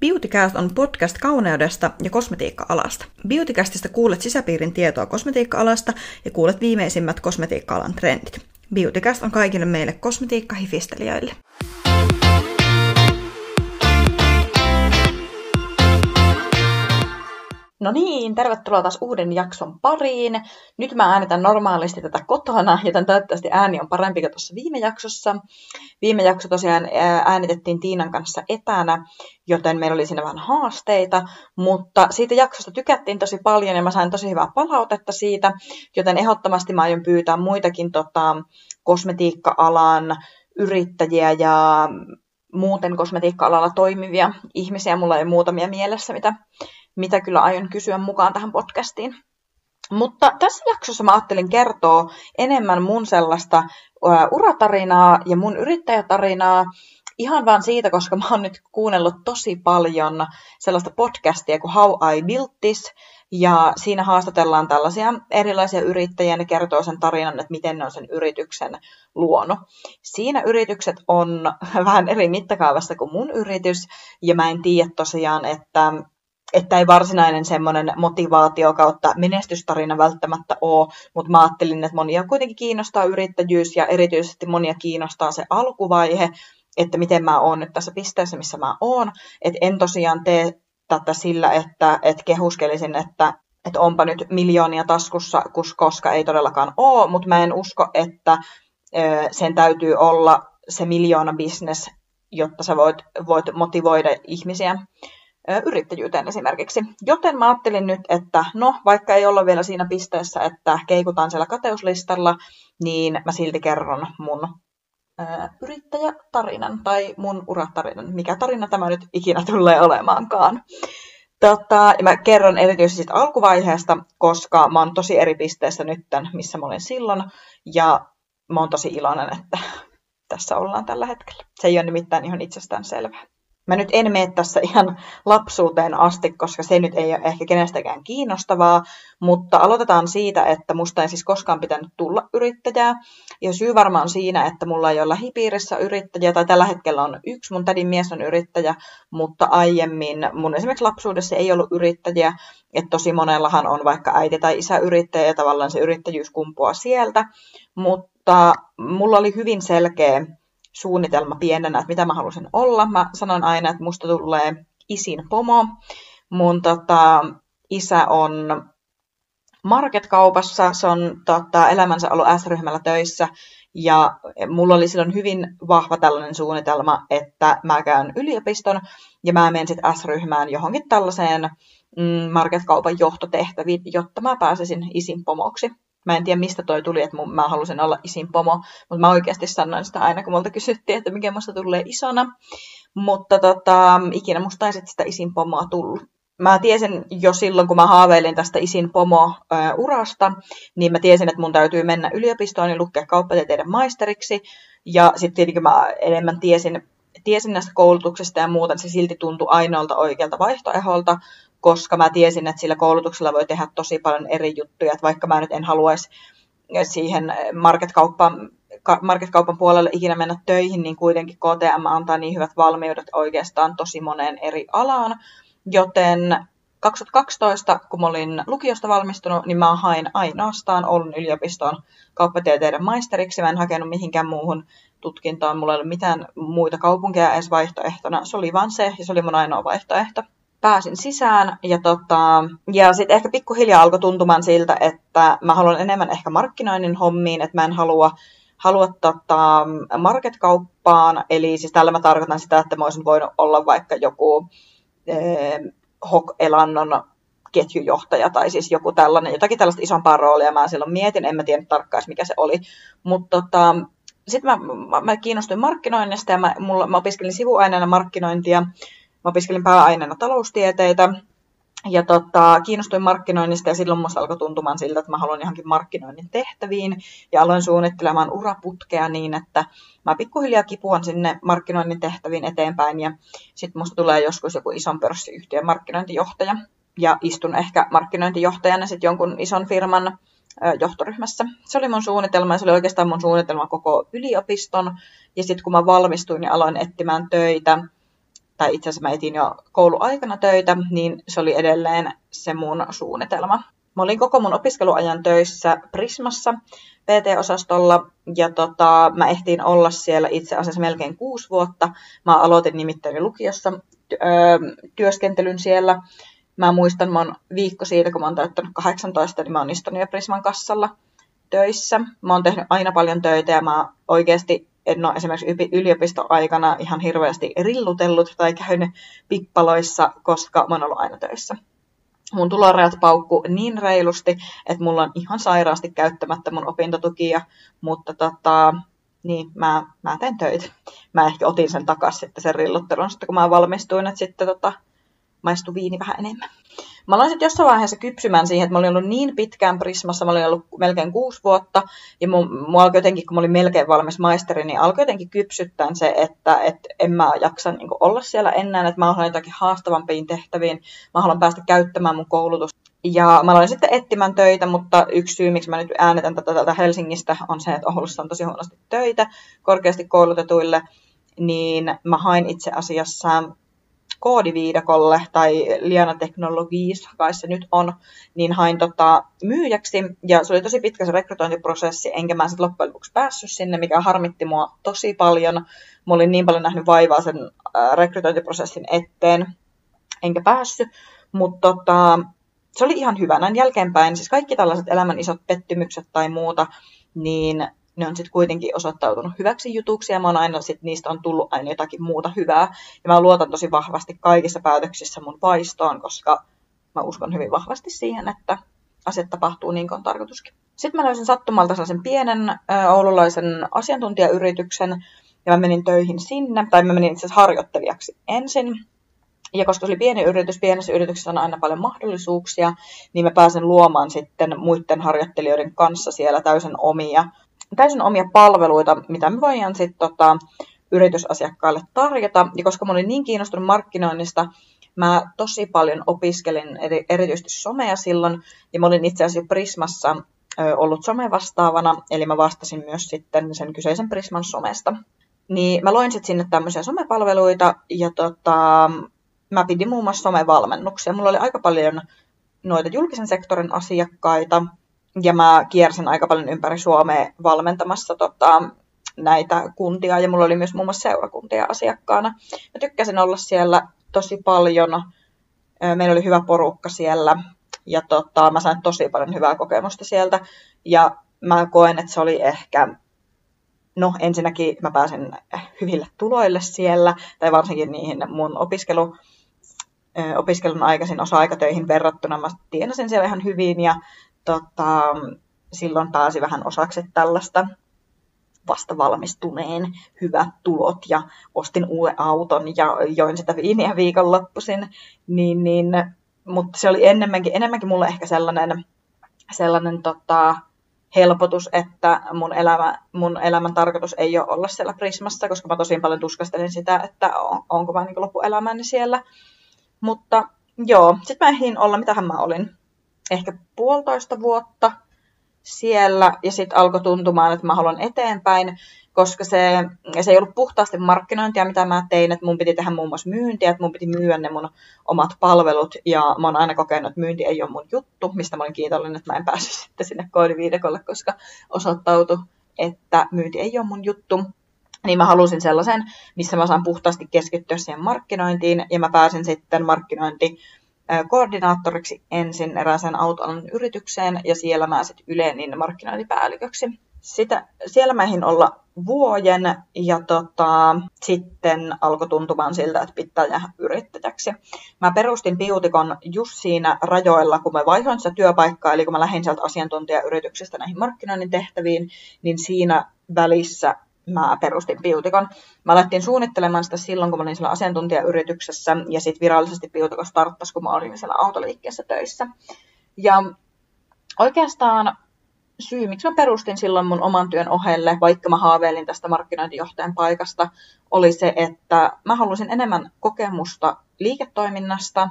Beautycast on podcast kauneudesta ja kosmetiikka-alasta. Beautycastista kuulet sisäpiirin tietoa kosmetiikka-alasta ja kuulet viimeisimmät kosmetiikka-alan trendit. Beautycast on kaikille meille kosmetiikka-hifistelijöille. No niin, tervetuloa taas uuden jakson pariin. Nyt mä äänitän normaalisti tätä kotona, joten toivottavasti ääni on parempi kuin tuossa viime jaksossa. Viime jakso tosiaan äänitettiin Tiinan kanssa etänä, joten meillä oli siinä vähän haasteita, mutta siitä jaksosta tykättiin tosi paljon ja mä sain tosi hyvää palautetta siitä, joten ehdottomasti mä aion pyytää muitakin tota, kosmetiikka-alan yrittäjiä ja muuten kosmetiikka-alalla toimivia ihmisiä. Mulla ei muutamia mielessä, mitä mitä kyllä aion kysyä mukaan tähän podcastiin. Mutta tässä jaksossa mä ajattelin kertoa enemmän mun sellaista uratarinaa ja mun yrittäjätarinaa, ihan vaan siitä, koska mä oon nyt kuunnellut tosi paljon sellaista podcastia kuin How I Built This, ja siinä haastatellaan tällaisia erilaisia yrittäjiä, ne kertoo sen tarinan, että miten ne on sen yrityksen luonut. Siinä yritykset on vähän eri mittakaavassa kuin mun yritys, ja mä en tiedä tosiaan, että että ei varsinainen semmoinen motivaatio kautta menestystarina välttämättä ole, mutta mä ajattelin, että monia kuitenkin kiinnostaa yrittäjyys ja erityisesti monia kiinnostaa se alkuvaihe, että miten mä oon nyt tässä pisteessä, missä mä oon. Että en tosiaan tee tätä sillä, että, että kehuskelisin, että, että onpa nyt miljoonia taskussa, koska ei todellakaan ole, mutta mä en usko, että sen täytyy olla se miljoona business, jotta sä voit, voit motivoida ihmisiä yrittäjyyteen esimerkiksi. Joten mä ajattelin nyt, että no, vaikka ei olla vielä siinä pisteessä, että keikutaan siellä kateuslistalla, niin mä silti kerron mun yrittäjätarinan tai mun uratarinan, mikä tarina tämä nyt ikinä tulee olemaankaan. Tota, ja mä kerron erityisesti siitä alkuvaiheesta, koska mä oon tosi eri pisteessä nyt, missä mä olin silloin, ja mä oon tosi iloinen, että tässä ollaan tällä hetkellä. Se ei ole nimittäin ihan itsestään selvää. Mä nyt en mene tässä ihan lapsuuteen asti, koska se nyt ei ole ehkä kenestäkään kiinnostavaa, mutta aloitetaan siitä, että musta ei siis koskaan pitänyt tulla yrittäjää. Ja syy varmaan siinä, että mulla ei ole lähipiirissä yrittäjä, tai tällä hetkellä on yksi, mun tädin mies on yrittäjä, mutta aiemmin mun esimerkiksi lapsuudessa ei ollut yrittäjiä, että tosi monellahan on vaikka äiti tai isä yrittäjä, ja tavallaan se yrittäjyys kumpuaa sieltä, mutta mulla oli hyvin selkeä suunnitelma pienenä, että mitä mä halusin olla. Mä sanoin aina, että musta tulee isin pomo. Mun tota, isä on marketkaupassa, se on tota, elämänsä ollut S-ryhmällä töissä, ja mulla oli silloin hyvin vahva tällainen suunnitelma, että mä käyn yliopiston, ja mä menen sitten S-ryhmään johonkin tällaiseen mm, marketkaupan johtotehtäviin, jotta mä pääsisin isin pomoksi. Mä en tiedä, mistä toi tuli, että mä halusin olla isin pomo, mutta mä oikeasti sanoin sitä aina, kun multa kysyttiin, että mikä musta tulee isona. Mutta tota, ikinä musta ei sitä isin pomoa tullut. Mä tiesin jo silloin, kun mä haaveilin tästä isin pomo-urasta, niin mä tiesin, että mun täytyy mennä yliopistoon ja lukea kauppatieteiden maisteriksi. Ja sitten tietenkin mä enemmän tiesin, tiesin näistä koulutuksista ja muuta, se silti tuntui ainoalta oikealta vaihtoeholta, koska mä tiesin, että sillä koulutuksella voi tehdä tosi paljon eri juttuja, että vaikka mä nyt en haluaisi siihen marketkauppaan marketkaupan puolelle ikinä mennä töihin, niin kuitenkin KTM antaa niin hyvät valmiudet oikeastaan tosi moneen eri alaan. Joten 2012, kun mä olin lukiosta valmistunut, niin mä hain ainoastaan Oulun yliopiston kauppatieteiden maisteriksi. Mä en hakenut mihinkään muuhun tutkintoon. Mulla ei ollut mitään muita kaupunkeja edes vaihtoehtona. Se oli vain se, ja se oli mun ainoa vaihtoehto pääsin sisään ja, tota, ja sitten ehkä pikkuhiljaa alkoi tuntumaan siltä, että mä haluan enemmän ehkä markkinoinnin hommiin, että mä en halua, halua tota, marketkauppaan, eli siis tällä mä tarkoitan sitä, että mä olisin voinut olla vaikka joku eh, Hok-elannon ketjujohtaja tai siis joku tällainen, jotakin tällaista isompaa roolia. Mä silloin mietin, en mä tiedä tarkkaan mikä se oli, mutta tota, sitten mä, mä, mä kiinnostuin markkinoinnista ja mä, mulla, mä opiskelin sivuaineena markkinointia Mä opiskelin pääaineena taloustieteitä ja tota, kiinnostuin markkinoinnista ja silloin musta alkoi tuntumaan siltä, että mä haluan johonkin markkinoinnin tehtäviin ja aloin suunnittelemaan uraputkea niin, että mä pikkuhiljaa kipuan sinne markkinoinnin tehtäviin eteenpäin ja sitten musta tulee joskus joku ison pörssiyhtiön markkinointijohtaja ja istun ehkä markkinointijohtajana sitten jonkun ison firman johtoryhmässä. Se oli mun suunnitelma ja se oli oikeastaan mun suunnitelma koko yliopiston. Ja sitten kun mä valmistuin ja aloin etsimään töitä, tai itse asiassa mä etin jo kouluaikana töitä, niin se oli edelleen se mun suunnitelma. Mä olin koko mun opiskeluajan töissä Prismassa PT-osastolla ja tota, mä ehtiin olla siellä itse asiassa melkein kuusi vuotta. Mä aloitin nimittäin lukiossa työskentelyn siellä. Mä muistan, mä oon viikko siitä, kun mä oon täyttänyt 18, niin mä oon istunut jo Prisman kassalla töissä. Mä oon tehnyt aina paljon töitä ja mä oikeasti en ole esimerkiksi yliopistoaikana ihan hirveästi rillutellut tai käynyt pippaloissa, koska mä oon ollut aina töissä mun tulorajat paukku niin reilusti, että mulla on ihan sairaasti käyttämättä mun opintotukia, mutta tota, niin mä, mä teen töitä. Mä ehkä otin sen takaisin sitten sen rilluttelun, sitten kun mä valmistuin, että sitten tota, maistui viini vähän enemmän. Mä aloin sitten jossain vaiheessa kypsymään siihen, että mä olin ollut niin pitkään Prismassa, mä olin ollut melkein kuusi vuotta, ja mun, mun alkoi jotenkin, kun mä olin melkein valmis maisteri, niin alkoi jotenkin kypsyttää se, että et en mä jaksa niin olla siellä enää, että mä haluan jotakin haastavampiin tehtäviin, mä haluan päästä käyttämään mun koulutusta. Ja mä aloin sitten etsimään töitä, mutta yksi syy, miksi mä nyt äänetän tätä täältä Helsingistä, on se, että Oulussa on tosi huonosti töitä korkeasti koulutetuille, niin mä hain itse asiassa koodiviidakolle tai Liana Technologies, kai se nyt on, niin hain tota, myyjäksi. Ja se oli tosi pitkä se rekrytointiprosessi, enkä mä sitten loppujen lopuksi päässyt sinne, mikä harmitti mua tosi paljon. Mä olin niin paljon nähnyt vaivaa sen äh, rekrytointiprosessin eteen, enkä päässyt. Mutta tota, se oli ihan hyvä. Näin jälkeenpäin, siis kaikki tällaiset elämän isot pettymykset tai muuta, niin ne on sitten kuitenkin osoittautunut hyväksi jutuksi ja mä oon aina sit, niistä on tullut aina jotakin muuta hyvää. Ja mä luotan tosi vahvasti kaikissa päätöksissä mun vaistoon, koska mä uskon hyvin vahvasti siihen, että asiat tapahtuu niin kuin on tarkoituskin. Sitten mä löysin sattumalta sellaisen pienen ö, oululaisen asiantuntijayrityksen ja mä menin töihin sinne, tai mä menin itse asiassa harjoittelijaksi ensin. Ja koska se oli pieni yritys, pienessä yrityksessä on aina paljon mahdollisuuksia, niin mä pääsen luomaan sitten muiden harjoittelijoiden kanssa siellä täysin omia täysin omia palveluita, mitä me voidaan sitten tota, yritysasiakkaille tarjota. Ja koska mä olin niin kiinnostunut markkinoinnista, mä tosi paljon opiskelin erityisesti somea silloin, ja mä olin itse asiassa Prismassa ollut somevastaavana, eli mä vastasin myös sitten sen kyseisen Prisman somesta. Niin mä loin sitten sinne tämmöisiä somepalveluita, ja tota, mä pidin muun muassa somevalmennuksia. Mulla oli aika paljon noita julkisen sektorin asiakkaita, ja mä kiersin aika paljon ympäri Suomea valmentamassa tota, näitä kuntia ja mulla oli myös muun muassa seurakuntia asiakkaana. Mä tykkäsin olla siellä tosi paljon. Meillä oli hyvä porukka siellä ja tota, mä sain tosi paljon hyvää kokemusta sieltä. Ja mä koen, että se oli ehkä, no ensinnäkin mä pääsin hyville tuloille siellä, tai varsinkin niihin mun opiskelu, opiskelun aikaisin osa-aikatöihin verrattuna. Mä tienasin siellä ihan hyvin ja tota, silloin pääsi vähän osaksi tällaista vasta valmistuneen hyvät tulot ja ostin uuden auton ja join sitä viiniä viikonloppuisin, niin, niin, mutta se oli enemmänkin, enemmänkin mulle ehkä sellainen, sellainen tota, helpotus, että mun, elämä, mun elämän tarkoitus ei ole olla siellä Prismassa, koska mä tosi paljon tuskastelin sitä, että on, onko mä niin loppuelämäni siellä. Mutta joo, sitten mä ehdin olla, mitähän mä olin, ehkä puolitoista vuotta siellä ja sitten alkoi tuntumaan, että mä haluan eteenpäin, koska se, se ei ollut puhtaasti markkinointia, mitä mä tein, että mun piti tehdä muun muassa myyntiä, että mun piti myydä ne mun omat palvelut ja mä oon aina kokenut, että myynti ei ole mun juttu, mistä mä olin kiitollinen, että mä en päässyt sitten sinne koodiviidekolle, koska osoittautui, että myynti ei ole mun juttu. Niin mä halusin sellaisen, missä mä saan puhtaasti keskittyä siihen markkinointiin ja mä pääsin sitten markkinointi koordinaattoriksi ensin erääseen autoalan yritykseen ja siellä mä sitten ylenin markkinointipäälliköksi. Sitä, siellä mä olla vuoden ja tota, sitten alkoi tuntumaan siltä, että pitää jäädä yrittäjäksi. Mä perustin Piutikon just siinä rajoilla, kun mä vaihoin sitä työpaikkaa, eli kun mä lähdin sieltä asiantuntijayrityksestä näihin markkinoinnin tehtäviin, niin siinä välissä mä perustin Piutikon. Mä alettiin suunnittelemaan sitä silloin, kun mä olin siellä asiantuntijayrityksessä, ja sitten virallisesti Piutiko starttasi, kun mä olin siellä autoliikkeessä töissä. Ja oikeastaan syy, miksi mä perustin silloin mun oman työn ohelle, vaikka mä haaveilin tästä markkinointijohtajan paikasta, oli se, että mä halusin enemmän kokemusta liiketoiminnasta,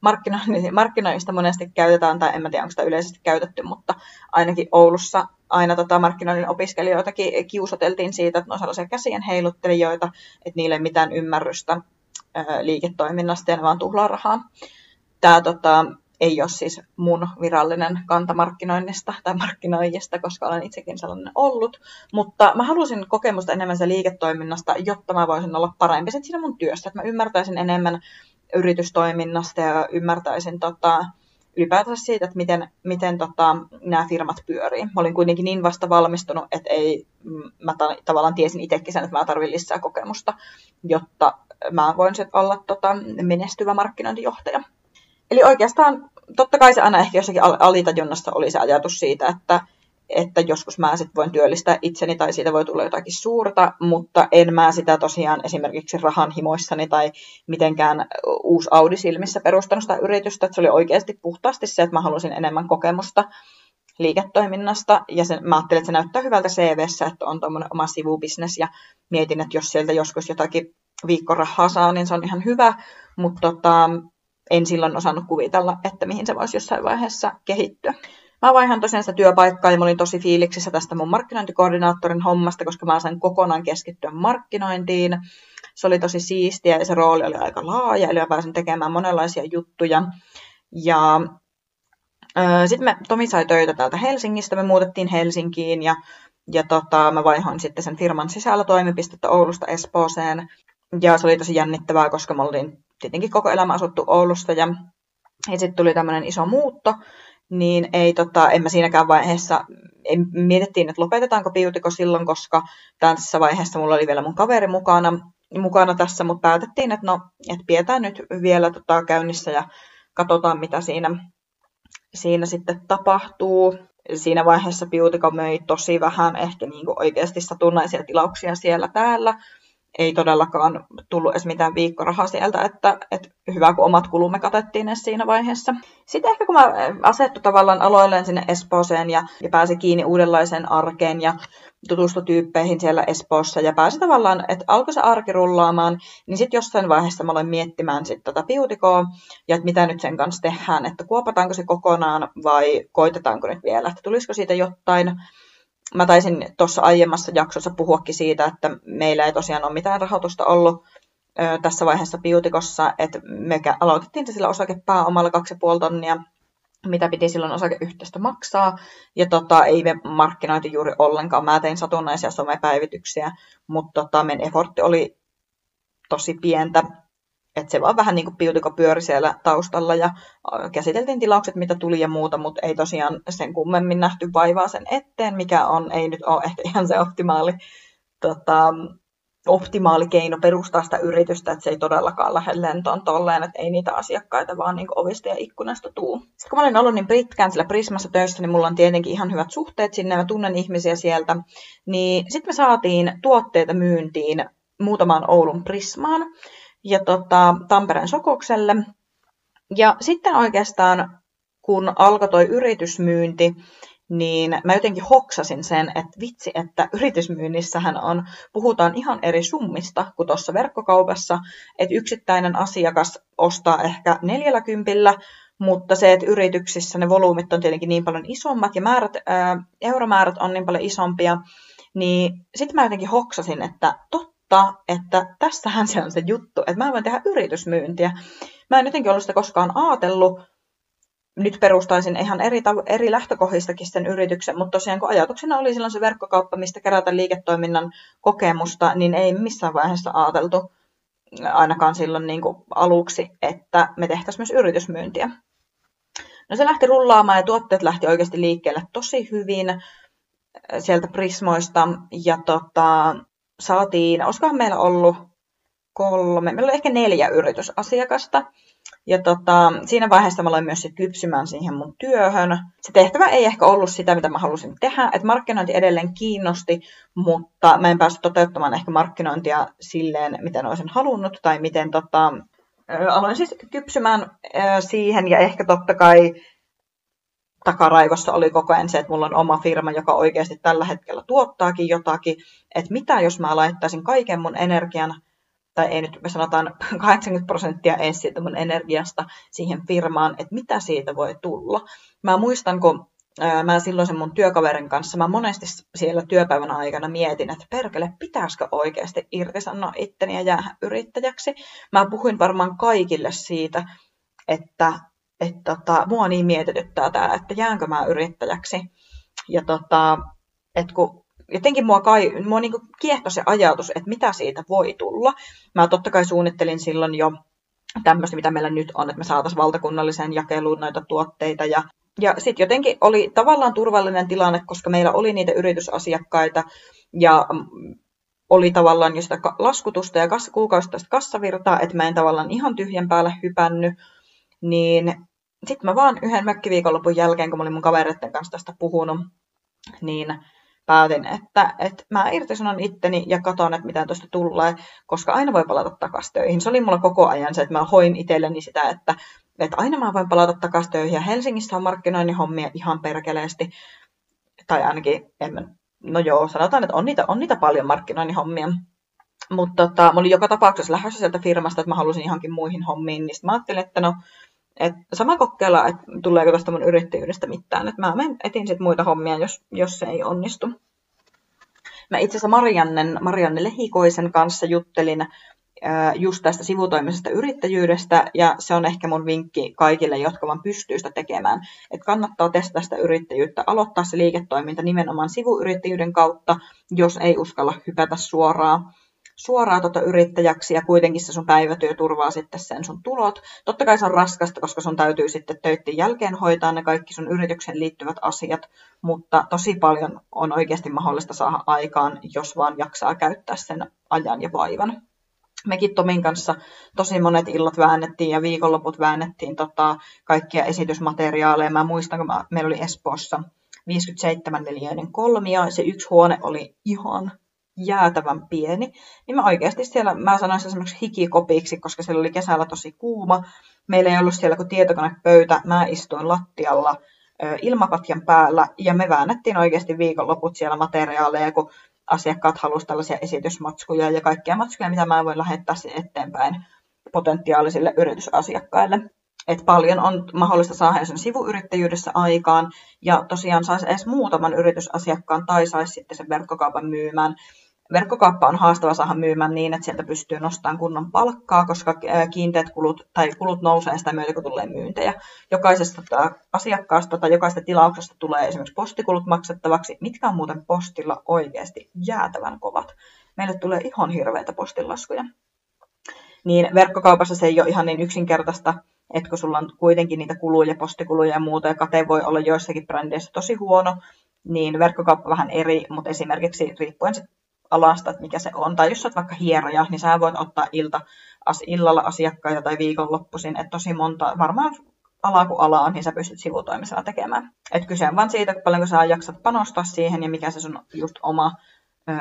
markkinoinnista monesti käytetään, tai en mä tiedä, onko sitä yleisesti käytetty, mutta ainakin Oulussa aina tota markkinoinnin opiskelijoitakin kiusateltiin siitä, että ne on sellaisia käsien heiluttelijoita, että niille ei mitään ymmärrystä liiketoiminnasta ja ne vaan tuhlaa rahaa. Tämä tota, ei ole siis mun virallinen kanta markkinoinnista tai markkinoijista, koska olen itsekin sellainen ollut. Mutta mä halusin kokemusta enemmän se liiketoiminnasta, jotta mä voisin olla parempi sit siinä mun työssä. Että mä ymmärtäisin enemmän yritystoiminnasta ja ymmärtäisin tota, ylipäätänsä siitä, että miten, miten tota, nämä firmat pyörii. Mä olin kuitenkin niin vasta valmistunut, että ei, mä ta- tavallaan tiesin itsekin sen, että mä tarvitsen lisää kokemusta, jotta mä voin sitten olla tota, menestyvä markkinointijohtaja. Eli oikeastaan totta kai se aina ehkä jossakin alitajunnassa oli se ajatus siitä, että, että joskus mä sit voin työllistää itseni tai siitä voi tulla jotakin suurta, mutta en mä sitä tosiaan esimerkiksi rahan himoissani tai mitenkään uusi Audi silmissä perustanut sitä yritystä, että se oli oikeasti puhtaasti se, että mä halusin enemmän kokemusta liiketoiminnasta, ja sen, mä ajattelin, että se näyttää hyvältä CVssä, että on tuommoinen oma sivubisnes, ja mietin, että jos sieltä joskus jotakin viikkorahaa saa, niin se on ihan hyvä, mutta tota, en silloin osannut kuvitella, että mihin se voisi jossain vaiheessa kehittyä. Mä vaihan tosiaan sitä työpaikkaa ja mä olin tosi fiiliksissä tästä mun markkinointikoordinaattorin hommasta, koska mä sain kokonaan keskittyä markkinointiin. Se oli tosi siistiä ja se rooli oli aika laaja, eli mä pääsin tekemään monenlaisia juttuja. Ja sitten me, Tomi sai töitä täältä Helsingistä, me muutettiin Helsinkiin ja, ja tota, mä vaihoin sitten sen firman sisällä toimipistettä Oulusta Espooseen. Ja se oli tosi jännittävää, koska mä olin tietenkin koko elämä asuttu Oulusta ja, ja sitten tuli tämmöinen iso muutto, niin ei tota, en mä siinäkään vaiheessa, ei, mietittiin, että lopetetaanko Piutiko silloin, koska tässä vaiheessa mulla oli vielä mun kaveri mukana, mukana tässä, mutta päätettiin, että no, että pidetään nyt vielä tota, käynnissä ja katsotaan, mitä siinä, siinä sitten tapahtuu. Siinä vaiheessa Piutiko möi tosi vähän ehkä niin kuin oikeasti satunnaisia tilauksia siellä täällä, ei todellakaan tullut edes mitään viikkorahaa sieltä, että, että hyvä kun omat kulumme katettiin edes siinä vaiheessa. Sitten ehkä kun mä asettu tavallaan aloilleen sinne Espooseen ja, ja pääsi kiinni uudenlaiseen arkeen ja tutustu tyyppeihin siellä Espoossa ja pääsi tavallaan, että alkoi se arki rullaamaan, niin sitten jossain vaiheessa mä aloin miettimään sitten tätä piutikoa ja että mitä nyt sen kanssa tehdään, että kuopataanko se kokonaan vai koitetaanko nyt vielä, että tulisiko siitä jotain mä taisin tuossa aiemmassa jaksossa puhuakin siitä, että meillä ei tosiaan ole mitään rahoitusta ollut ö, tässä vaiheessa Biutikossa, että me aloitettiin sillä osakepääomalla 2,5 tonnia, mitä piti silloin osakeyhtiöstä maksaa, ja tota, ei me markkinointi juuri ollenkaan. Mä tein satunnaisia somepäivityksiä, mutta tota, meidän effortti oli tosi pientä, että se vaan vähän niin kuin piutiko pyöri siellä taustalla ja käsiteltiin tilaukset, mitä tuli ja muuta, mutta ei tosiaan sen kummemmin nähty vaivaa sen eteen, mikä on, ei nyt ole ehkä ihan se optimaali, tota, optimaali keino perustaa sitä yritystä, että se ei todellakaan lähde lentoon tolleen, että ei niitä asiakkaita vaan niin ovista ja ikkunasta tuu. Sitten kun mä olin ollut niin pitkään sillä Prismassa töissä, niin mulla on tietenkin ihan hyvät suhteet sinne, mä tunnen ihmisiä sieltä, niin sitten me saatiin tuotteita myyntiin muutamaan Oulun Prismaan, ja tota, Tampereen Sokokselle. Ja sitten oikeastaan, kun alkoi toi yritysmyynti, niin mä jotenkin hoksasin sen, että vitsi, että yritysmyynnissähän on, puhutaan ihan eri summista kuin tuossa verkkokaupassa, että yksittäinen asiakas ostaa ehkä neljällä kympillä, mutta se, että yrityksissä ne volyymit on tietenkin niin paljon isommat ja määrät, ää, euromäärät on niin paljon isompia, niin sitten mä jotenkin hoksasin, että totta mutta että tässähän se on se juttu, että mä voin tehdä yritysmyyntiä. Mä en jotenkin ollut sitä koskaan ajatellut. Nyt perustaisin ihan eri, eri lähtökohdistakin sen yrityksen, mutta tosiaan kun ajatuksena oli silloin se verkkokauppa, mistä kerätä liiketoiminnan kokemusta, niin ei missään vaiheessa ajateltu ainakaan silloin niin kuin aluksi, että me tehtäisiin myös yritysmyyntiä. No se lähti rullaamaan ja tuotteet lähti oikeasti liikkeelle tosi hyvin sieltä Prismoista. Ja tota, saatiin, olisikohan meillä ollut kolme, meillä oli ehkä neljä yritysasiakasta. Ja tota, siinä vaiheessa mä aloin myös sit kypsymään siihen mun työhön. Se tehtävä ei ehkä ollut sitä, mitä mä halusin tehdä. että markkinointi edelleen kiinnosti, mutta mä en päässyt toteuttamaan ehkä markkinointia silleen, miten olisin halunnut. Tai miten tota, aloin siis kypsymään siihen ja ehkä totta kai takaraivossa oli koko ajan se, että mulla on oma firma, joka oikeasti tällä hetkellä tuottaakin jotakin, että mitä jos mä laittaisin kaiken mun energian, tai ei nyt me sanotaan 80 prosenttia edes siitä mun energiasta siihen firmaan, että mitä siitä voi tulla. Mä muistan, kun mä silloin mun työkaverin kanssa, mä monesti siellä työpäivän aikana mietin, että perkele, pitäisikö oikeasti irtisanoa itteni ja jäädä yrittäjäksi. Mä puhuin varmaan kaikille siitä, että, että tota, mua niin mietityttää tämä, että jäänkö mä yrittäjäksi. Ja tota, että kun jotenkin mua, kai, mua niin kiehtoi se ajatus, että mitä siitä voi tulla. Mä totta kai suunnittelin silloin jo tämmöistä, mitä meillä nyt on, että me saataisiin valtakunnalliseen jakeluun noita tuotteita. Ja, ja sitten jotenkin oli tavallaan turvallinen tilanne, koska meillä oli niitä yritysasiakkaita ja oli tavallaan jo sitä laskutusta ja kuukausittaista kassavirtaa, että mä en tavallaan ihan tyhjän päälle hypännyt. Niin sitten mä vaan yhden mökkiviikonlopun jälkeen, kun mä olin mun kavereiden kanssa tästä puhunut, niin päätin, että, että mä irtisanon itteni ja katon, että mitä tuosta tulee, koska aina voi palata takaisin töihin. Se oli mulla koko ajan se, että mä hoin itselleni sitä, että, että aina mä voin palata takaisin töihin. Ja Helsingissä on markkinoinnin hommia ihan perkeleesti. Tai ainakin, en mä, no joo, sanotaan, että on niitä, on niitä paljon markkinoinnin hommia. Mutta tota, mä olin joka tapauksessa lähdössä sieltä firmasta, että mä halusin johonkin muihin hommiin, niin mä ajattelin, että no, et sama kokeilla, että tuleeko tästä mun yrittäjyydestä mitään. Et mä menen, etin sit muita hommia, jos, jos se ei onnistu. Mä itse asiassa Mariannen, Marianne Lehikoisen kanssa juttelin just tästä sivutoimisesta yrittäjyydestä, ja se on ehkä mun vinkki kaikille, jotka vaan pystyy sitä tekemään. Että kannattaa testata sitä yrittäjyyttä, aloittaa se liiketoiminta nimenomaan sivuyrittäjyyden kautta, jos ei uskalla hypätä suoraan suoraan tota yrittäjäksi ja kuitenkin se sun päivätyö turvaa sitten sen sun tulot. Totta kai se on raskasta, koska sun täytyy sitten töiden jälkeen hoitaa ne kaikki sun yritykseen liittyvät asiat, mutta tosi paljon on oikeasti mahdollista saada aikaan, jos vaan jaksaa käyttää sen ajan ja vaivan. Mekin Tomin kanssa tosi monet illat väännettiin ja viikonloput väännettiin tota, kaikkia esitysmateriaaleja. Mä muistan, kun mä, meillä oli Espoossa 57 neliöinen kolmio, se yksi huone oli ihan jäätävän pieni, niin mä oikeasti siellä, mä sanoin se esimerkiksi hikikopiksi, koska siellä oli kesällä tosi kuuma. Meillä ei ollut siellä kuin tietokonepöytä, mä istuin lattialla ilmapatjan päällä ja me väännettiin oikeasti viikonloput siellä materiaaleja, kun asiakkaat halusivat tällaisia esitysmatskuja ja kaikkia matskuja, mitä mä voin lähettää eteenpäin potentiaalisille yritysasiakkaille. Et paljon on mahdollista saada sen sivuyrittäjyydessä aikaan ja tosiaan saisi edes muutaman yritysasiakkaan tai saisi sitten sen verkkokaupan myymään verkkokauppa on haastava saada myymään niin, että sieltä pystyy nostamaan kunnon palkkaa, koska kiinteät kulut tai kulut nousee sitä myötä, kun tulee myyntejä. Jokaisesta asiakkaasta tai jokaisesta tilauksesta tulee esimerkiksi postikulut maksettavaksi, mitkä on muuten postilla oikeasti jäätävän kovat. Meille tulee ihan hirveitä postilaskuja. Niin verkkokaupassa se ei ole ihan niin yksinkertaista, että kun sulla on kuitenkin niitä kuluja, postikuluja ja muuta, ja kate voi olla joissakin brändeissä tosi huono, niin verkkokauppa vähän eri, mutta esimerkiksi riippuen alasta, että mikä se on. Tai jos olet vaikka hieroja, niin sä voit ottaa ilta, as, illalla asiakkaita tai viikonloppuisin, että tosi monta, varmaan alaa kuin alaa, niin sä pystyt sivutoimisella tekemään. Et kyse on vaan siitä, paljonko sä jaksat panostaa siihen ja mikä se sun just oma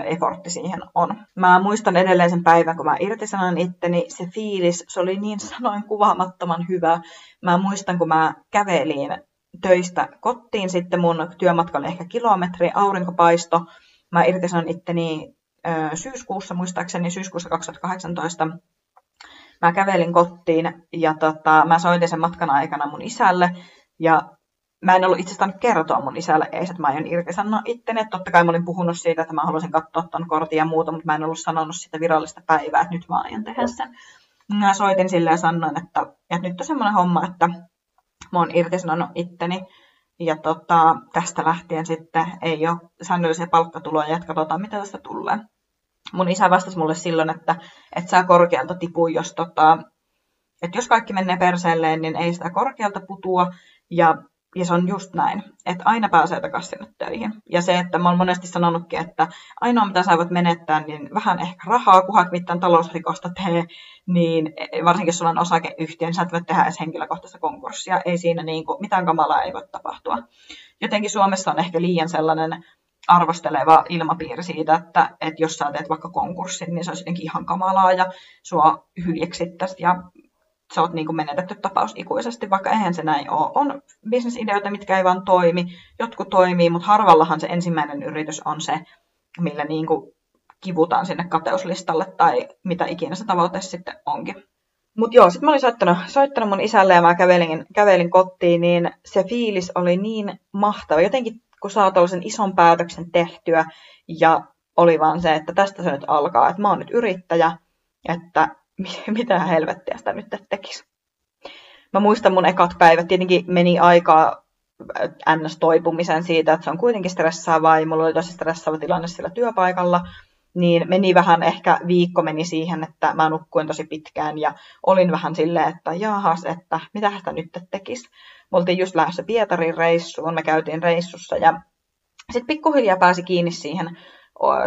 effortti siihen on. Mä muistan edelleen sen päivän, kun mä irtisanoin itteni, se fiilis, se oli niin sanoin kuvaamattoman hyvä. Mä muistan, kun mä kävelin töistä kotiin, sitten mun työmatka oli ehkä kilometri, aurinkopaisto, Mä irtisanoin itteni syyskuussa, muistaakseni syyskuussa 2018. Mä kävelin kotiin ja tota, mä soitin sen matkan aikana mun isälle ja mä en ollut itse asiassa kertoa mun isälle ees, että mä aion irtisanoa itteni. Totta kai mä olin puhunut siitä, että mä haluaisin katsoa ton kortin ja muuta, mutta mä en ollut sanonut sitä virallista päivää, että nyt mä aion tehdä sen. Mä soitin sille ja sanoin, että, että nyt on semmoinen homma, että mä oon irtisanonut itteni ja tota, tästä lähtien sitten ei ole säännöllisiä palkkatuloja ja katsotaan, mitä tästä tulee. Mun isä vastasi mulle silloin, että et saa korkealta tipu, jos, tota, että jos kaikki menee perseelleen, niin ei sitä korkealta putua. Ja ja se on just näin, että aina pääsee takaisin sinne töihin. Ja se, että mä oon monesti sanonutkin, että ainoa mitä sä voit menettää, niin vähän ehkä rahaa, kunhan mitään talousrikosta tee, niin varsinkin jos sulla on osakeyhtiö, niin sä et voi tehdä edes henkilökohtaista konkurssia. Ei siinä niin kuin, mitään kamalaa ei voi tapahtua. Jotenkin Suomessa on ehkä liian sellainen arvosteleva ilmapiiri siitä, että, että jos sä teet vaikka konkurssin, niin se olisi jotenkin ihan kamalaa ja sua hyljeksittäisiin ja sä oot niin kuin menetetty tapaus ikuisesti, vaikka eihän se näin ole. On bisnesideoita, mitkä ei vaan toimi. Jotkut toimii, mutta harvallahan se ensimmäinen yritys on se, millä niin kuin kivutaan sinne kateuslistalle tai mitä ikinä se tavoite sitten onkin. Mutta joo, sitten mä olin soittanut, soittanut mun isälle ja mä kävelin, kävelin kotiin, niin se fiilis oli niin mahtava. Jotenkin kun saa tuollaisen ison päätöksen tehtyä ja oli vaan se, että tästä se nyt alkaa, että mä oon nyt yrittäjä, että mitä helvettiä sitä nyt tekisi. Mä muistan mun ekat päivät, tietenkin meni aikaa äh, ns-toipumisen siitä, että se on kuitenkin stressaavaa ja mulla oli tosi stressaava tilanne sillä työpaikalla, niin meni vähän, ehkä viikko meni siihen, että mä nukkuin tosi pitkään ja olin vähän silleen, että jahas, että mitä sitä nyt tekisi. Me oltiin just lähdössä Pietarin reissuun, me käytiin reissussa ja sitten pikkuhiljaa pääsi kiinni siihen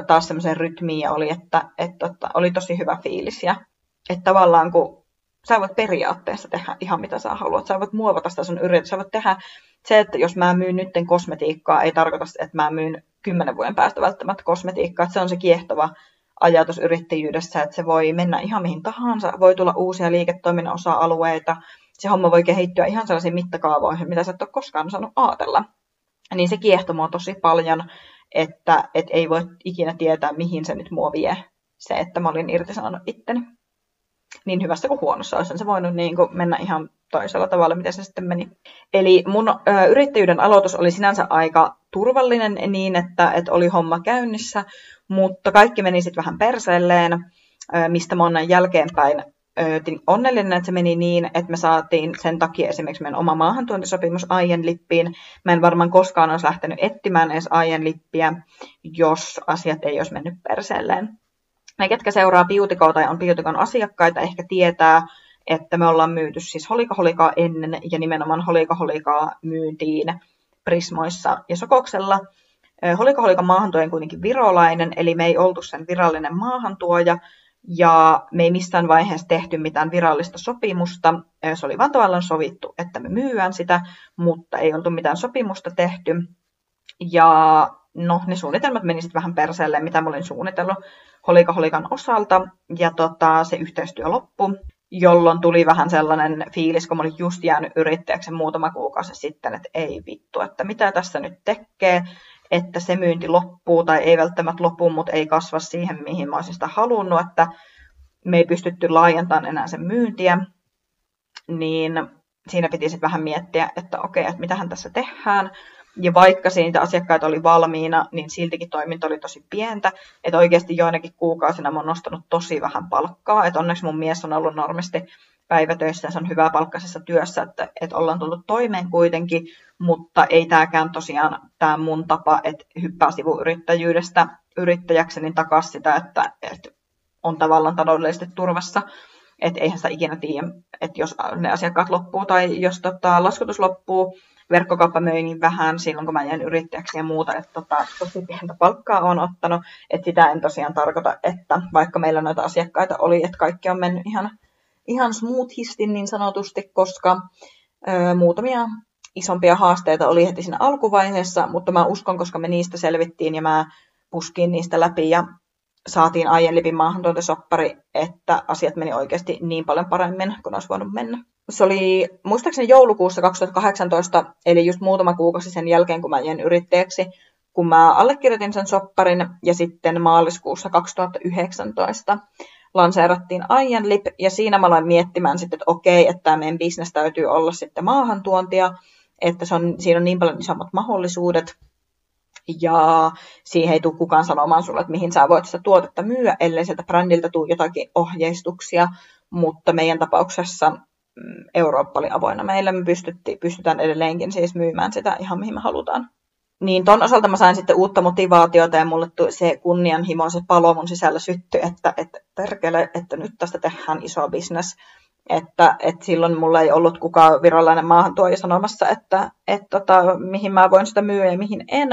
taas semmoiseen rytmiin ja oli, että, että, että oli tosi hyvä fiilis ja että tavallaan kun sä voit periaatteessa tehdä ihan mitä sä haluat, sä voit muovata sitä sun yritys, sä voit tehdä se, että jos mä myyn nytten kosmetiikkaa, ei tarkoita, että mä myyn kymmenen vuoden päästä välttämättä kosmetiikkaa, että se on se kiehtova ajatus yrittäjyydessä, että se voi mennä ihan mihin tahansa, voi tulla uusia liiketoiminnan osa-alueita, se homma voi kehittyä ihan sellaisiin mittakaavoihin, mitä sä et ole koskaan osannut ajatella. Niin se kiehtoo mua tosi paljon, että et ei voi ikinä tietää, mihin se nyt mua vie, se, että mä olin irtisanonut itteni. Niin hyvässä kuin huonossa olisi se voinut niin kuin mennä ihan toisella tavalla, miten se sitten meni. Eli mun ö, yrittäjyyden aloitus oli sinänsä aika turvallinen niin, että, että oli homma käynnissä, mutta kaikki meni sitten vähän perseelleen, ö, mistä mä oon jälkeenpäin onnellinen, että se meni niin, että me saatiin sen takia esimerkiksi meidän oma maahantuontisopimus Aien lippiin. Mä en varmaan koskaan olisi lähtenyt etsimään edes Aien lippiä, jos asiat ei olisi mennyt perseelleen. Ne, ketkä seuraa Beautycoa tai on Beautycon asiakkaita, ehkä tietää, että me ollaan myyty siis holikaholikaa ennen ja nimenomaan holikaholikaa myyntiin Prismoissa ja Sokoksella. Holikaholikan maahantuoja on kuitenkin virolainen, eli me ei oltu sen virallinen maahantuoja, ja me ei missään vaiheessa tehty mitään virallista sopimusta. Se oli vaan tavallaan sovittu, että me myyään sitä, mutta ei oltu mitään sopimusta tehty. Ja no, ne suunnitelmat meni sitten vähän perseelle, mitä mä olin suunnitellut Holika-Holikan osalta. Ja tota, se yhteistyö loppui, jolloin tuli vähän sellainen fiilis, kun mä olin just jäänyt yrittäjäksi muutama kuukausi sitten, että ei vittu, että mitä tässä nyt tekee että se myynti loppuu tai ei välttämättä lopu, mutta ei kasva siihen, mihin mä olisin sitä halunnut, että me ei pystytty laajentamaan enää sen myyntiä, niin siinä piti sitten vähän miettiä, että okei, että mitähän tässä tehdään. Ja vaikka siitä asiakkaita oli valmiina, niin siltikin toiminta oli tosi pientä. Että oikeasti joinakin kuukausina mä oon nostanut tosi vähän palkkaa. Että onneksi mun mies on ollut normisti päivätöissä ja se on hyvää palkkaisessa työssä, että, että ollaan tullut toimeen kuitenkin, mutta ei tämäkään tosiaan tämä mun tapa, että hyppää sivuyrittäjyydestä yrittäjäksi, niin takaisin sitä, että, että on tavallaan taloudellisesti turvassa. Että eihän sitä ikinä tiedä, että jos ne asiakkaat loppuu tai jos tota, laskutus loppuu, verkkokauppa möi niin vähän silloin, kun mä jäin yrittäjäksi ja muuta, että tota, tosi pientä palkkaa on ottanut. Että sitä en tosiaan tarkoita, että vaikka meillä noita asiakkaita oli, että kaikki on mennyt ihan ihan smoothisti niin sanotusti, koska ö, muutamia isompia haasteita oli heti siinä alkuvaiheessa, mutta mä uskon, koska me niistä selvittiin ja mä puskin niistä läpi ja saatiin aiemmin soppari, että asiat meni oikeasti niin paljon paremmin kuin olisi voinut mennä. Se oli muistaakseni joulukuussa 2018, eli just muutama kuukausi sen jälkeen, kun mä jäin yrittäjäksi, kun mä allekirjoitin sen sopparin, ja sitten maaliskuussa 2019 lanseerattiin Ian Lip, ja siinä mä aloin miettimään sitten, että okei, että meidän bisnes täytyy olla sitten maahantuontia, että se on, siinä on niin paljon isommat mahdollisuudet, ja siihen ei tule kukaan sanomaan sulle, että mihin sä voit sitä tuotetta myyä, ellei sieltä brändiltä tule jotakin ohjeistuksia, mutta meidän tapauksessa mm, Eurooppa oli avoinna meille, me pystytään edelleenkin siis myymään sitä ihan mihin me halutaan. Niin ton osalta mä sain sitten uutta motivaatiota ja mulle tuli se kunnianhimo, se palo mun sisällä syttyi, että, että perkele, että nyt tästä tehdään iso business. Että, että silloin mulla ei ollut kukaan virallinen maahantuoja sanomassa, että, että tota, mihin mä voin sitä myyä ja mihin en.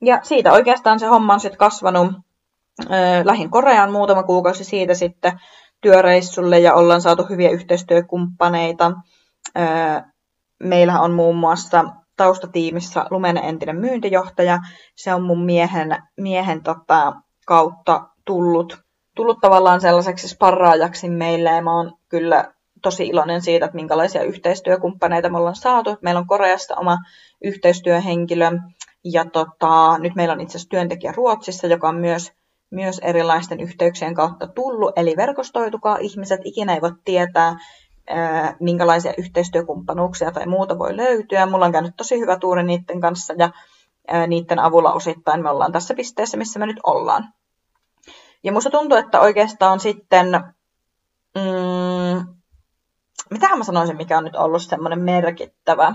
Ja siitä oikeastaan se homma on sitten kasvanut. Lähin Koreaan muutama kuukausi siitä sitten työreissulle ja ollaan saatu hyviä yhteistyökumppaneita. Meillä on muun muassa taustatiimissä Lumenen entinen myyntijohtaja. Se on mun miehen, miehen tota, kautta tullut, tullut tavallaan sellaiseksi sparraajaksi meille ja mä oon kyllä tosi iloinen siitä, että minkälaisia yhteistyökumppaneita me ollaan saatu. Meillä on Koreasta oma yhteistyöhenkilö ja tota, nyt meillä on itse asiassa työntekijä Ruotsissa, joka on myös myös erilaisten yhteyksien kautta tullut, eli verkostoitukaa ihmiset, ikinä ei voi tietää, minkälaisia yhteistyökumppanuuksia tai muuta voi löytyä. Mulla on käynyt tosi hyvä tuuri niiden kanssa ja niiden avulla osittain me ollaan tässä pisteessä, missä me nyt ollaan. Ja musta tuntuu, että oikeastaan sitten, mm, mitähän mä sanoisin, mikä on nyt ollut semmoinen merkittävä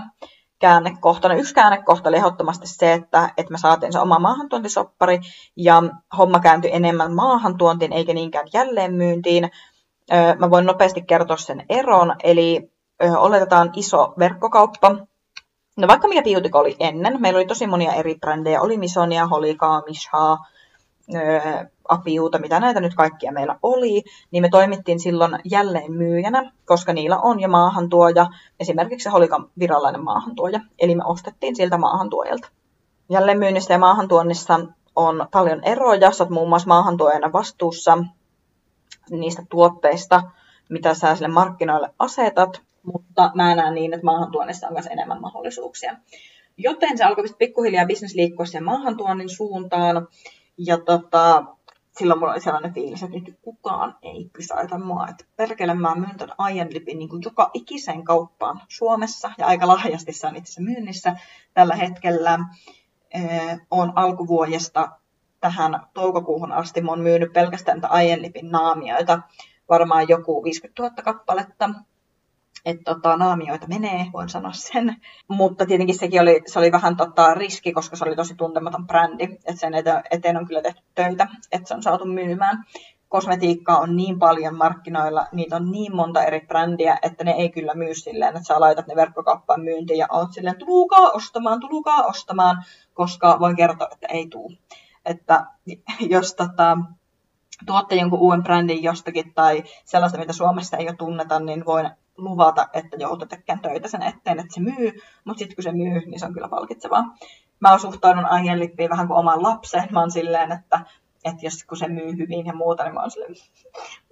käännekohta. No yksi käännekohta oli ehdottomasti se, että, että me saatiin se oma maahantuontisoppari ja homma kääntyi enemmän maahantuontiin eikä niinkään jälleenmyyntiin. Mä voin nopeasti kertoa sen eron, eli oletetaan iso verkkokauppa. No vaikka mikä Beautyco oli ennen, meillä oli tosi monia eri brändejä, oli Misonia, Holikaa, Mishaa, Apiuta, mitä näitä nyt kaikkia meillä oli, niin me toimittiin silloin jälleen myyjänä, koska niillä on jo maahantuoja, esimerkiksi se Holikan virallinen maahantuoja, eli me ostettiin siltä maahantuojalta. Jälleen myynnissä ja maahantuonnissa on paljon eroja, sä oot muun muassa maahantuojana vastuussa niistä tuotteista, mitä sä sille markkinoille asetat, mutta mä näen niin, että maahantuonnissa on myös enemmän mahdollisuuksia. Joten se alkoi pikkuhiljaa bisnes liikkua sen maahantuonnin suuntaan, ja tota, silloin mulla oli sellainen fiilis, että nyt kukaan ei pysäytä mua. Että perkele mä myyn ton Lipin niin joka ikiseen kauppaan Suomessa ja aika lahjasti se on itse myynnissä tällä hetkellä. Ee, on alkuvuodesta tähän toukokuuhun asti mä oon myynyt pelkästään Lipin naamioita, varmaan joku 50 000 kappaletta että tota, naamioita menee, voin sanoa sen. Mutta tietenkin sekin oli, se oli vähän tota, riski, koska se oli tosi tuntematon brändi. Että sen eteen on kyllä tehty töitä, että se on saatu myymään. Kosmetiikkaa on niin paljon markkinoilla, niitä on niin monta eri brändiä, että ne ei kyllä myy silleen, että sä laitat ne verkkokauppaan myyntiin ja oot silleen, tulukaa ostamaan, tulukaa ostamaan, koska voin kertoa, että ei tuu. Että jos tota, tuotte jonkun uuden brändin jostakin tai sellaista, mitä Suomessa ei ole tunneta, niin voin luvata, että joutuu tekemään töitä sen eteen, että se myy, mutta sitten kun se myy, niin se on kyllä palkitsevaa. Mä suhtaudun Lippiin vähän kuin oman lapseen. Mä oon silleen, että, että jos kun se myy hyvin ja muuta, niin mä oon silleen,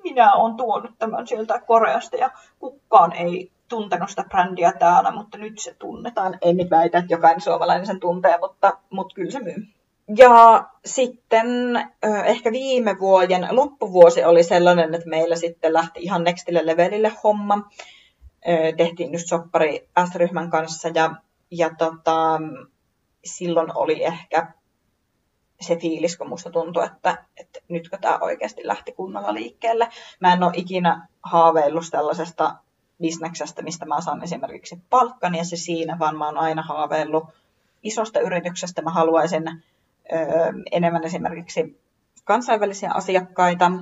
minä oon tuonut tämän sieltä Koreasta ja kukaan ei tuntenut sitä brändiä täällä, mutta nyt se tunnetaan. En nyt väitä, että jokainen suomalainen sen tuntee, mutta, mutta kyllä se myy. Ja sitten ehkä viime vuoden loppuvuosi oli sellainen, että meillä sitten lähti ihan nextille levelille homma. Tehtiin just soppari S-ryhmän kanssa ja, ja tota, silloin oli ehkä se fiilis, kun musta tuntui, että, että nytkö tämä oikeasti lähti kunnolla liikkeelle. Mä en ole ikinä haaveillut tällaisesta bisneksestä, mistä mä saan esimerkiksi palkkani ja se siinä, vaan mä oon aina haaveillut isosta yrityksestä. Mä haluaisin enemmän esimerkiksi kansainvälisiä asiakkaita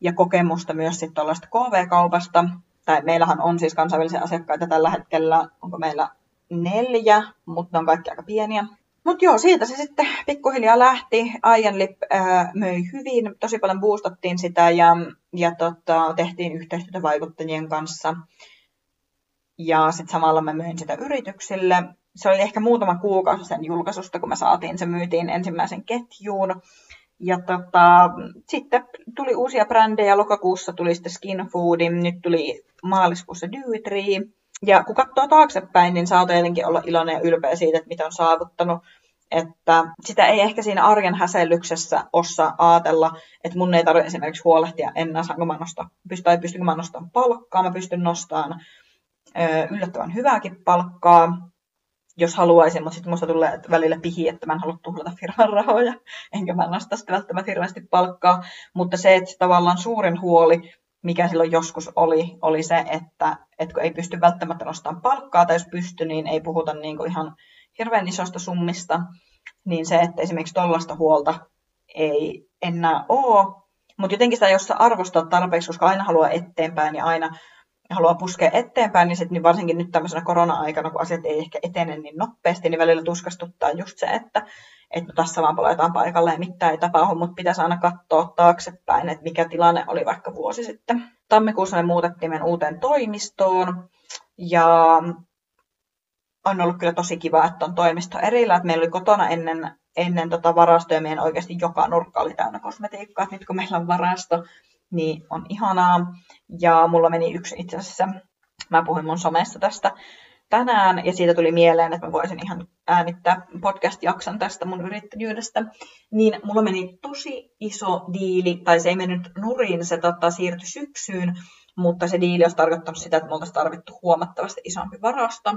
ja kokemusta myös sitten tuollaista KV-kaupasta. Tai meillähän on siis kansainvälisiä asiakkaita tällä hetkellä, onko meillä neljä, mutta ne on kaikki aika pieniä. Mutta joo, siitä se sitten pikkuhiljaa lähti. Lip äh, möi hyvin, tosi paljon boostattiin sitä ja, ja tota, tehtiin yhteistyötä vaikuttajien kanssa. Ja sitten samalla mä myin sitä yrityksille se oli ehkä muutama kuukausi sen julkaisusta, kun me saatiin, se myytiin ensimmäisen ketjuun. Ja tota, sitten tuli uusia brändejä, lokakuussa tuli sitten Skin Foodi, nyt tuli maaliskuussa Dewey Ja kun katsoo taaksepäin, niin saa tietenkin olla iloinen ja ylpeä siitä, että mitä on saavuttanut. Että sitä ei ehkä siinä arjen häsellyksessä osaa ajatella, että mun ei tarvitse esimerkiksi huolehtia enää, saanko mä nostaa, tai pystynkö mä nostamaan palkkaa, mä pystyn nostamaan yllättävän hyvääkin palkkaa jos haluaisin, mutta sitten musta tulee välillä pihi, että mä en halua tuhlata firman rahoja, enkä mä nosta sitä välttämättä hirveästi palkkaa. Mutta se, että tavallaan suurin huoli, mikä silloin joskus oli, oli se, että, että kun ei pysty välttämättä nostamaan palkkaa, tai jos pystyy, niin ei puhuta niin kuin ihan hirveän isosta summista, niin se, että esimerkiksi tuollaista huolta ei enää ole, mutta jotenkin sitä, jos sä arvostaa tarpeeksi, koska aina haluaa eteenpäin ja aina haluaa puskea eteenpäin, niin, sit, niin varsinkin nyt tämmöisenä korona-aikana, kun asiat ei ehkä etene niin nopeasti, niin välillä tuskastuttaa just se, että, että no tässä vaan palataan paikalle ja mitään ei tapahdu, mutta pitäisi aina katsoa taaksepäin, että mikä tilanne oli vaikka vuosi sitten. Tammikuussa me muutettiin meidän uuteen toimistoon ja on ollut kyllä tosi kiva, että on toimisto erillä. Meillä oli kotona ennen, ennen tota varastoja, meidän oikeasti joka nurkka oli täynnä kosmetiikkaa. Nyt kun meillä on varasto, niin on ihanaa. Ja mulla meni yksi itse asiassa, mä puhuin mun somessa tästä, tänään, ja siitä tuli mieleen, että mä voisin ihan äänittää podcast-jakson tästä mun yrittäjyydestä, niin mulla meni tosi iso diili, tai se ei mennyt nurin, se tota, siirtyi syksyyn, mutta se diili olisi tarkoittanut sitä, että me oltaisiin tarvittu huomattavasti isompi varasto.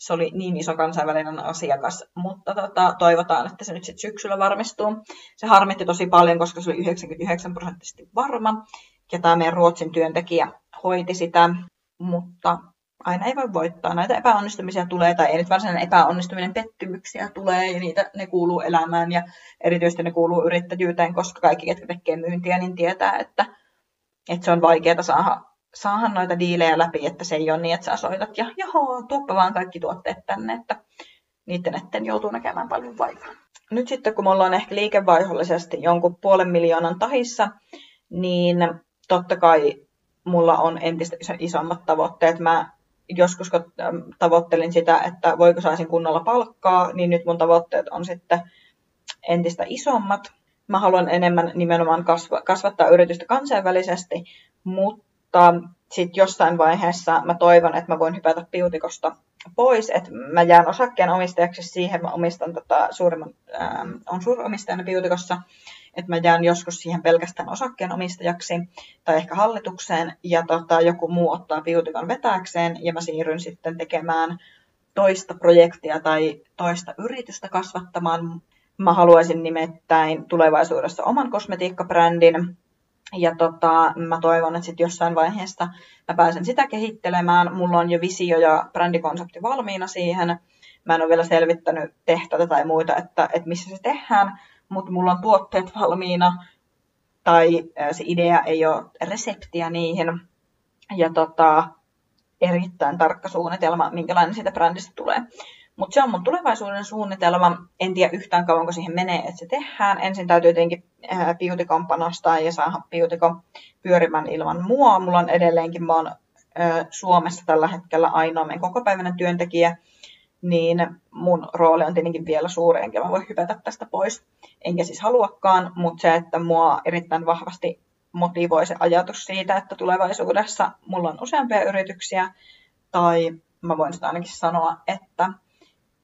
Se oli niin iso kansainvälinen asiakas, mutta tota, toivotaan, että se nyt sitten syksyllä varmistuu. Se harmitti tosi paljon, koska se oli 99 prosenttisesti varma, ja tämä meidän Ruotsin työntekijä hoiti sitä, mutta aina ei voi voittaa. Näitä epäonnistumisia tulee, tai ei nyt varsinainen epäonnistuminen, pettymyksiä tulee, ja niitä, ne kuuluu elämään, ja erityisesti ne kuuluu yrittäjyyteen, koska kaikki, ketkä tekee myyntiä, niin tietää, että, että se on vaikeaa saada, saada noita diilejä läpi, että se ei ole niin, että sä soitat, ja joo, tuoppa vaan kaikki tuotteet tänne, että niiden etten joutuu näkemään paljon vaivaa. Nyt sitten, kun me ollaan ehkä liikevaihollisesti jonkun puolen miljoonan tahissa, niin totta kai mulla on entistä isommat tavoitteet. Mä joskus kun tavoittelin sitä, että voiko saisin kunnolla palkkaa, niin nyt mun tavoitteet on sitten entistä isommat. Mä haluan enemmän nimenomaan kasva, kasvattaa yritystä kansainvälisesti, mutta sitten jossain vaiheessa mä toivon, että mä voin hypätä piutikosta pois, että mä jään osakkeen omistajaksi siihen, mä omistan tota suurimman, ähm, on suuromistajana piutikossa, että mä jään joskus siihen pelkästään osakkeenomistajaksi tai ehkä hallitukseen ja tota, joku muu ottaa Beautycon vetääkseen ja mä siirryn sitten tekemään toista projektia tai toista yritystä kasvattamaan. Mä haluaisin nimittäin tulevaisuudessa oman kosmetiikkabrändin, ja tota, mä toivon, että sitten jossain vaiheessa mä pääsen sitä kehittelemään. Mulla on jo visio ja brändikonsepti valmiina siihen. Mä en ole vielä selvittänyt tehtäitä tai muita, että, että missä se tehdään, mutta mulla on tuotteet valmiina tai se idea ei ole reseptiä niihin. Ja tota, erittäin tarkka suunnitelma, minkälainen siitä brändistä tulee. Mutta se on mun tulevaisuuden suunnitelma. En tiedä yhtään kauanko siihen menee, että se tehdään. Ensin täytyy tietenkin Beautycon panostaa ja saada Beautycon pyörimään ilman mua. Mulla on edelleenkin, mä oon Suomessa tällä hetkellä ainoa meidän kokopäiväinen työntekijä niin mun rooli on tietenkin vielä suuri, enkä mä voi hypätä tästä pois. Enkä siis haluakaan, mutta se, että mua erittäin vahvasti motivoi se ajatus siitä, että tulevaisuudessa mulla on useampia yrityksiä, tai mä voin sitä ainakin sanoa, että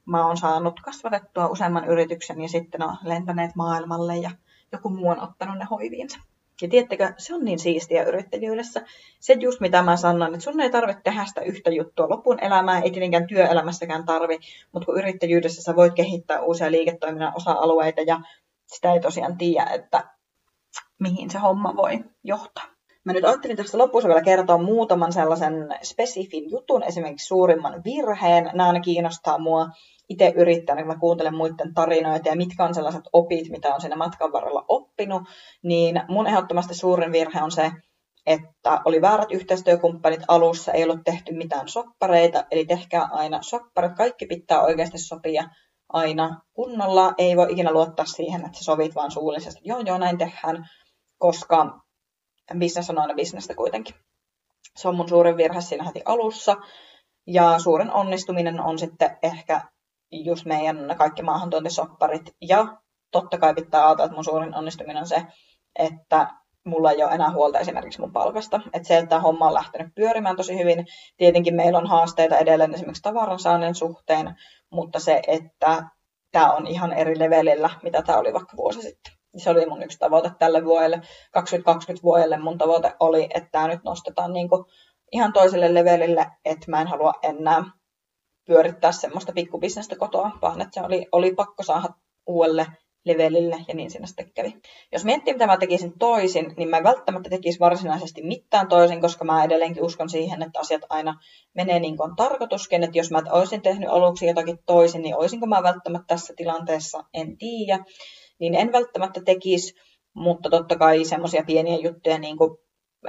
mä oon saanut kasvatettua useamman yrityksen ja sitten on lentäneet maailmalle ja joku muu on ottanut ne hoiviinsa. Ja tiedättekö, se on niin siistiä yrittäjyydessä. Se just mitä mä sanon, että sun ei tarvitse tehdä sitä yhtä juttua lopun elämää, ei tietenkään työelämässäkään tarvi, mutta kun yrittäjyydessä sä voit kehittää uusia liiketoiminnan osa-alueita ja sitä ei tosiaan tiedä, että mihin se homma voi johtaa. Mä nyt ajattelin tässä lopussa vielä kertoa muutaman sellaisen spesifin jutun, esimerkiksi suurimman virheen. Nämä kiinnostaa mua itse yrittäjänä, kun mä kuuntelen muiden tarinoita ja mitkä on sellaiset opit, mitä on siinä matkan varrella oppinut, niin mun ehdottomasti suurin virhe on se, että oli väärät yhteistyökumppanit alussa, ei ollut tehty mitään soppareita, eli tehkää aina sopparit, kaikki pitää oikeasti sopia aina kunnolla, ei voi ikinä luottaa siihen, että sä sovit vaan suullisesti, joo joo näin tehdään, koska business on aina bisnestä kuitenkin. Se on mun suurin virhe siinä heti alussa, ja suurin onnistuminen on sitten ehkä just meidän kaikki maahantuontisopparit. Ja totta kai pitää ajatella, että mun suurin onnistuminen on se, että mulla ei ole enää huolta esimerkiksi mun palkasta. Että se, että homma on lähtenyt pyörimään tosi hyvin. Tietenkin meillä on haasteita edelleen esimerkiksi tavaransaannin suhteen, mutta se, että tämä on ihan eri levelillä, mitä tämä oli vaikka vuosi sitten. Se oli mun yksi tavoite tälle vuodelle. 2020 vuodelle mun tavoite oli, että tämä nyt nostetaan niin kuin ihan toiselle levelille, että mä en halua enää pyörittää semmoista pikkubisnestä kotoa, vaan että se oli, oli pakko saada uudelle levelille ja niin siinä sitten kävi. Jos miettii, mitä mä tekisin toisin, niin mä en välttämättä tekisi varsinaisesti mitään toisin, koska mä edelleenkin uskon siihen, että asiat aina menee niin kuin on tarkoituskin, että jos mä olisin tehnyt aluksi jotakin toisin, niin olisinko mä välttämättä tässä tilanteessa, en tiedä. Niin en välttämättä tekisi, mutta totta kai semmoisia pieniä juttuja niin kuin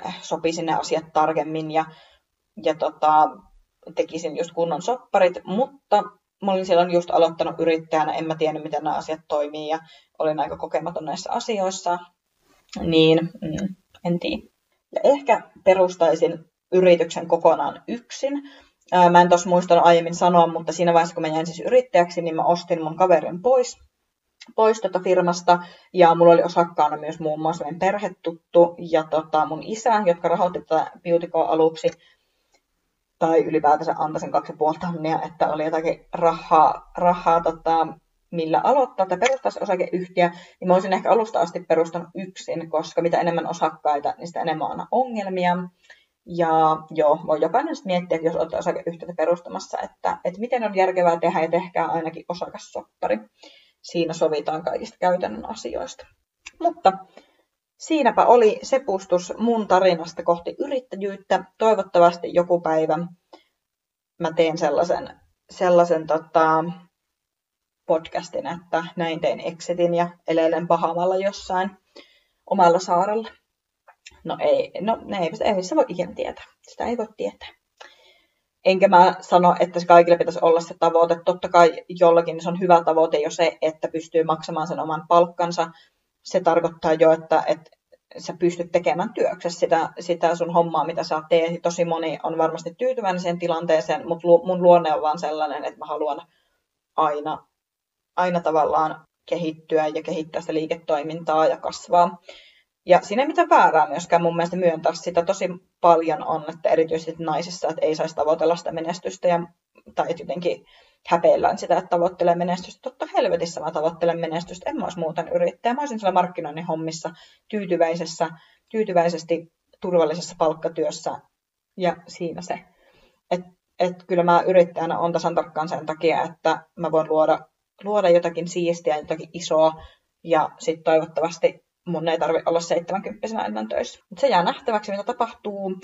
äh, sopisi ne asiat tarkemmin ja, ja tota, tekisin just kunnon sopparit, mutta mä olin silloin just aloittanut yrittäjänä, en mä tiennyt, miten nämä asiat toimii ja olin aika kokematon näissä asioissa, niin mm, en tiedä. Ja ehkä perustaisin yrityksen kokonaan yksin. Mä en tuossa muistanut aiemmin sanoa, mutta siinä vaiheessa, kun mä jäin siis yrittäjäksi, niin mä ostin mun kaverin pois, pois tuota firmasta. Ja mulla oli osakkaana myös muun muassa meidän perhetuttu ja tota mun isä, jotka rahoitti tätä aluksi. Tai ylipäätänsä antaisin kaksi puoli tonnia, että oli jotakin rahaa, rahaa tota, millä aloittaa tai perustaa se osakeyhtiö, niin mä olisin ehkä alusta asti perustanut yksin, koska mitä enemmän osakkaita, niin sitä enemmän on ongelmia. Ja joo, voi jokainen sitten miettiä, jos olette osakeyhtiötä perustamassa, että, että miten on järkevää tehdä ja tehkää ainakin osakassoppari. Siinä sovitaan kaikista käytännön asioista. Mutta siinäpä oli sepustus mun tarinasta kohti yrittäjyyttä. Toivottavasti joku päivä mä teen sellaisen, sellaisen tota, podcastin, että näin tein exitin ja eleilen pahamalla jossain omalla saarella. No ei, no ei, ei se voi ikinä tietää. Sitä ei voi tietää. Enkä mä sano, että se kaikille pitäisi olla se tavoite. Totta kai jollakin se on hyvä tavoite jo se, että pystyy maksamaan sen oman palkkansa. Se tarkoittaa jo, että, että sä pystyt tekemään työksessä sitä, sitä sun hommaa, mitä sä teet. Tosi moni on varmasti tyytyväinen siihen tilanteeseen, mutta mun luonne on vaan sellainen, että mä haluan aina, aina tavallaan kehittyä ja kehittää sitä liiketoimintaa ja kasvaa. Ja siinä ei mitään väärää myöskään mun mielestä myöntää sitä. Tosi paljon on, että erityisesti naisissa, että ei saisi tavoitella sitä menestystä ja, tai jotenkin häpeillään sitä, että tavoittelee menestystä. Totta helvetissä mä tavoittelen menestystä. En mä olisi muuten yrittäjä. Mä olisin siellä markkinoinnin hommissa tyytyväisessä, tyytyväisesti turvallisessa palkkatyössä ja siinä se. Et, et kyllä mä yrittäjänä on tasan tarkkaan sen takia, että mä voin luoda, luoda jotakin siistiä, jotakin isoa ja sitten toivottavasti mun ei tarvi olla 70 enää töissä. Mutta se jää nähtäväksi, mitä tapahtuu.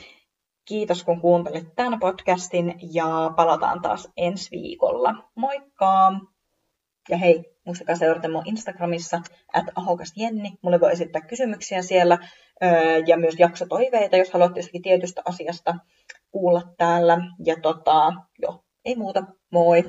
Kiitos kun kuuntelit tämän podcastin ja palataan taas ensi viikolla. Moikka! Ja hei, muistakaa seurata mun Instagramissa, at ahokasjenni. Mulle voi esittää kysymyksiä siellä ja myös jaksotoiveita, jos haluatte jostakin tietystä asiasta kuulla täällä. Ja tota, joo, ei muuta. Moi!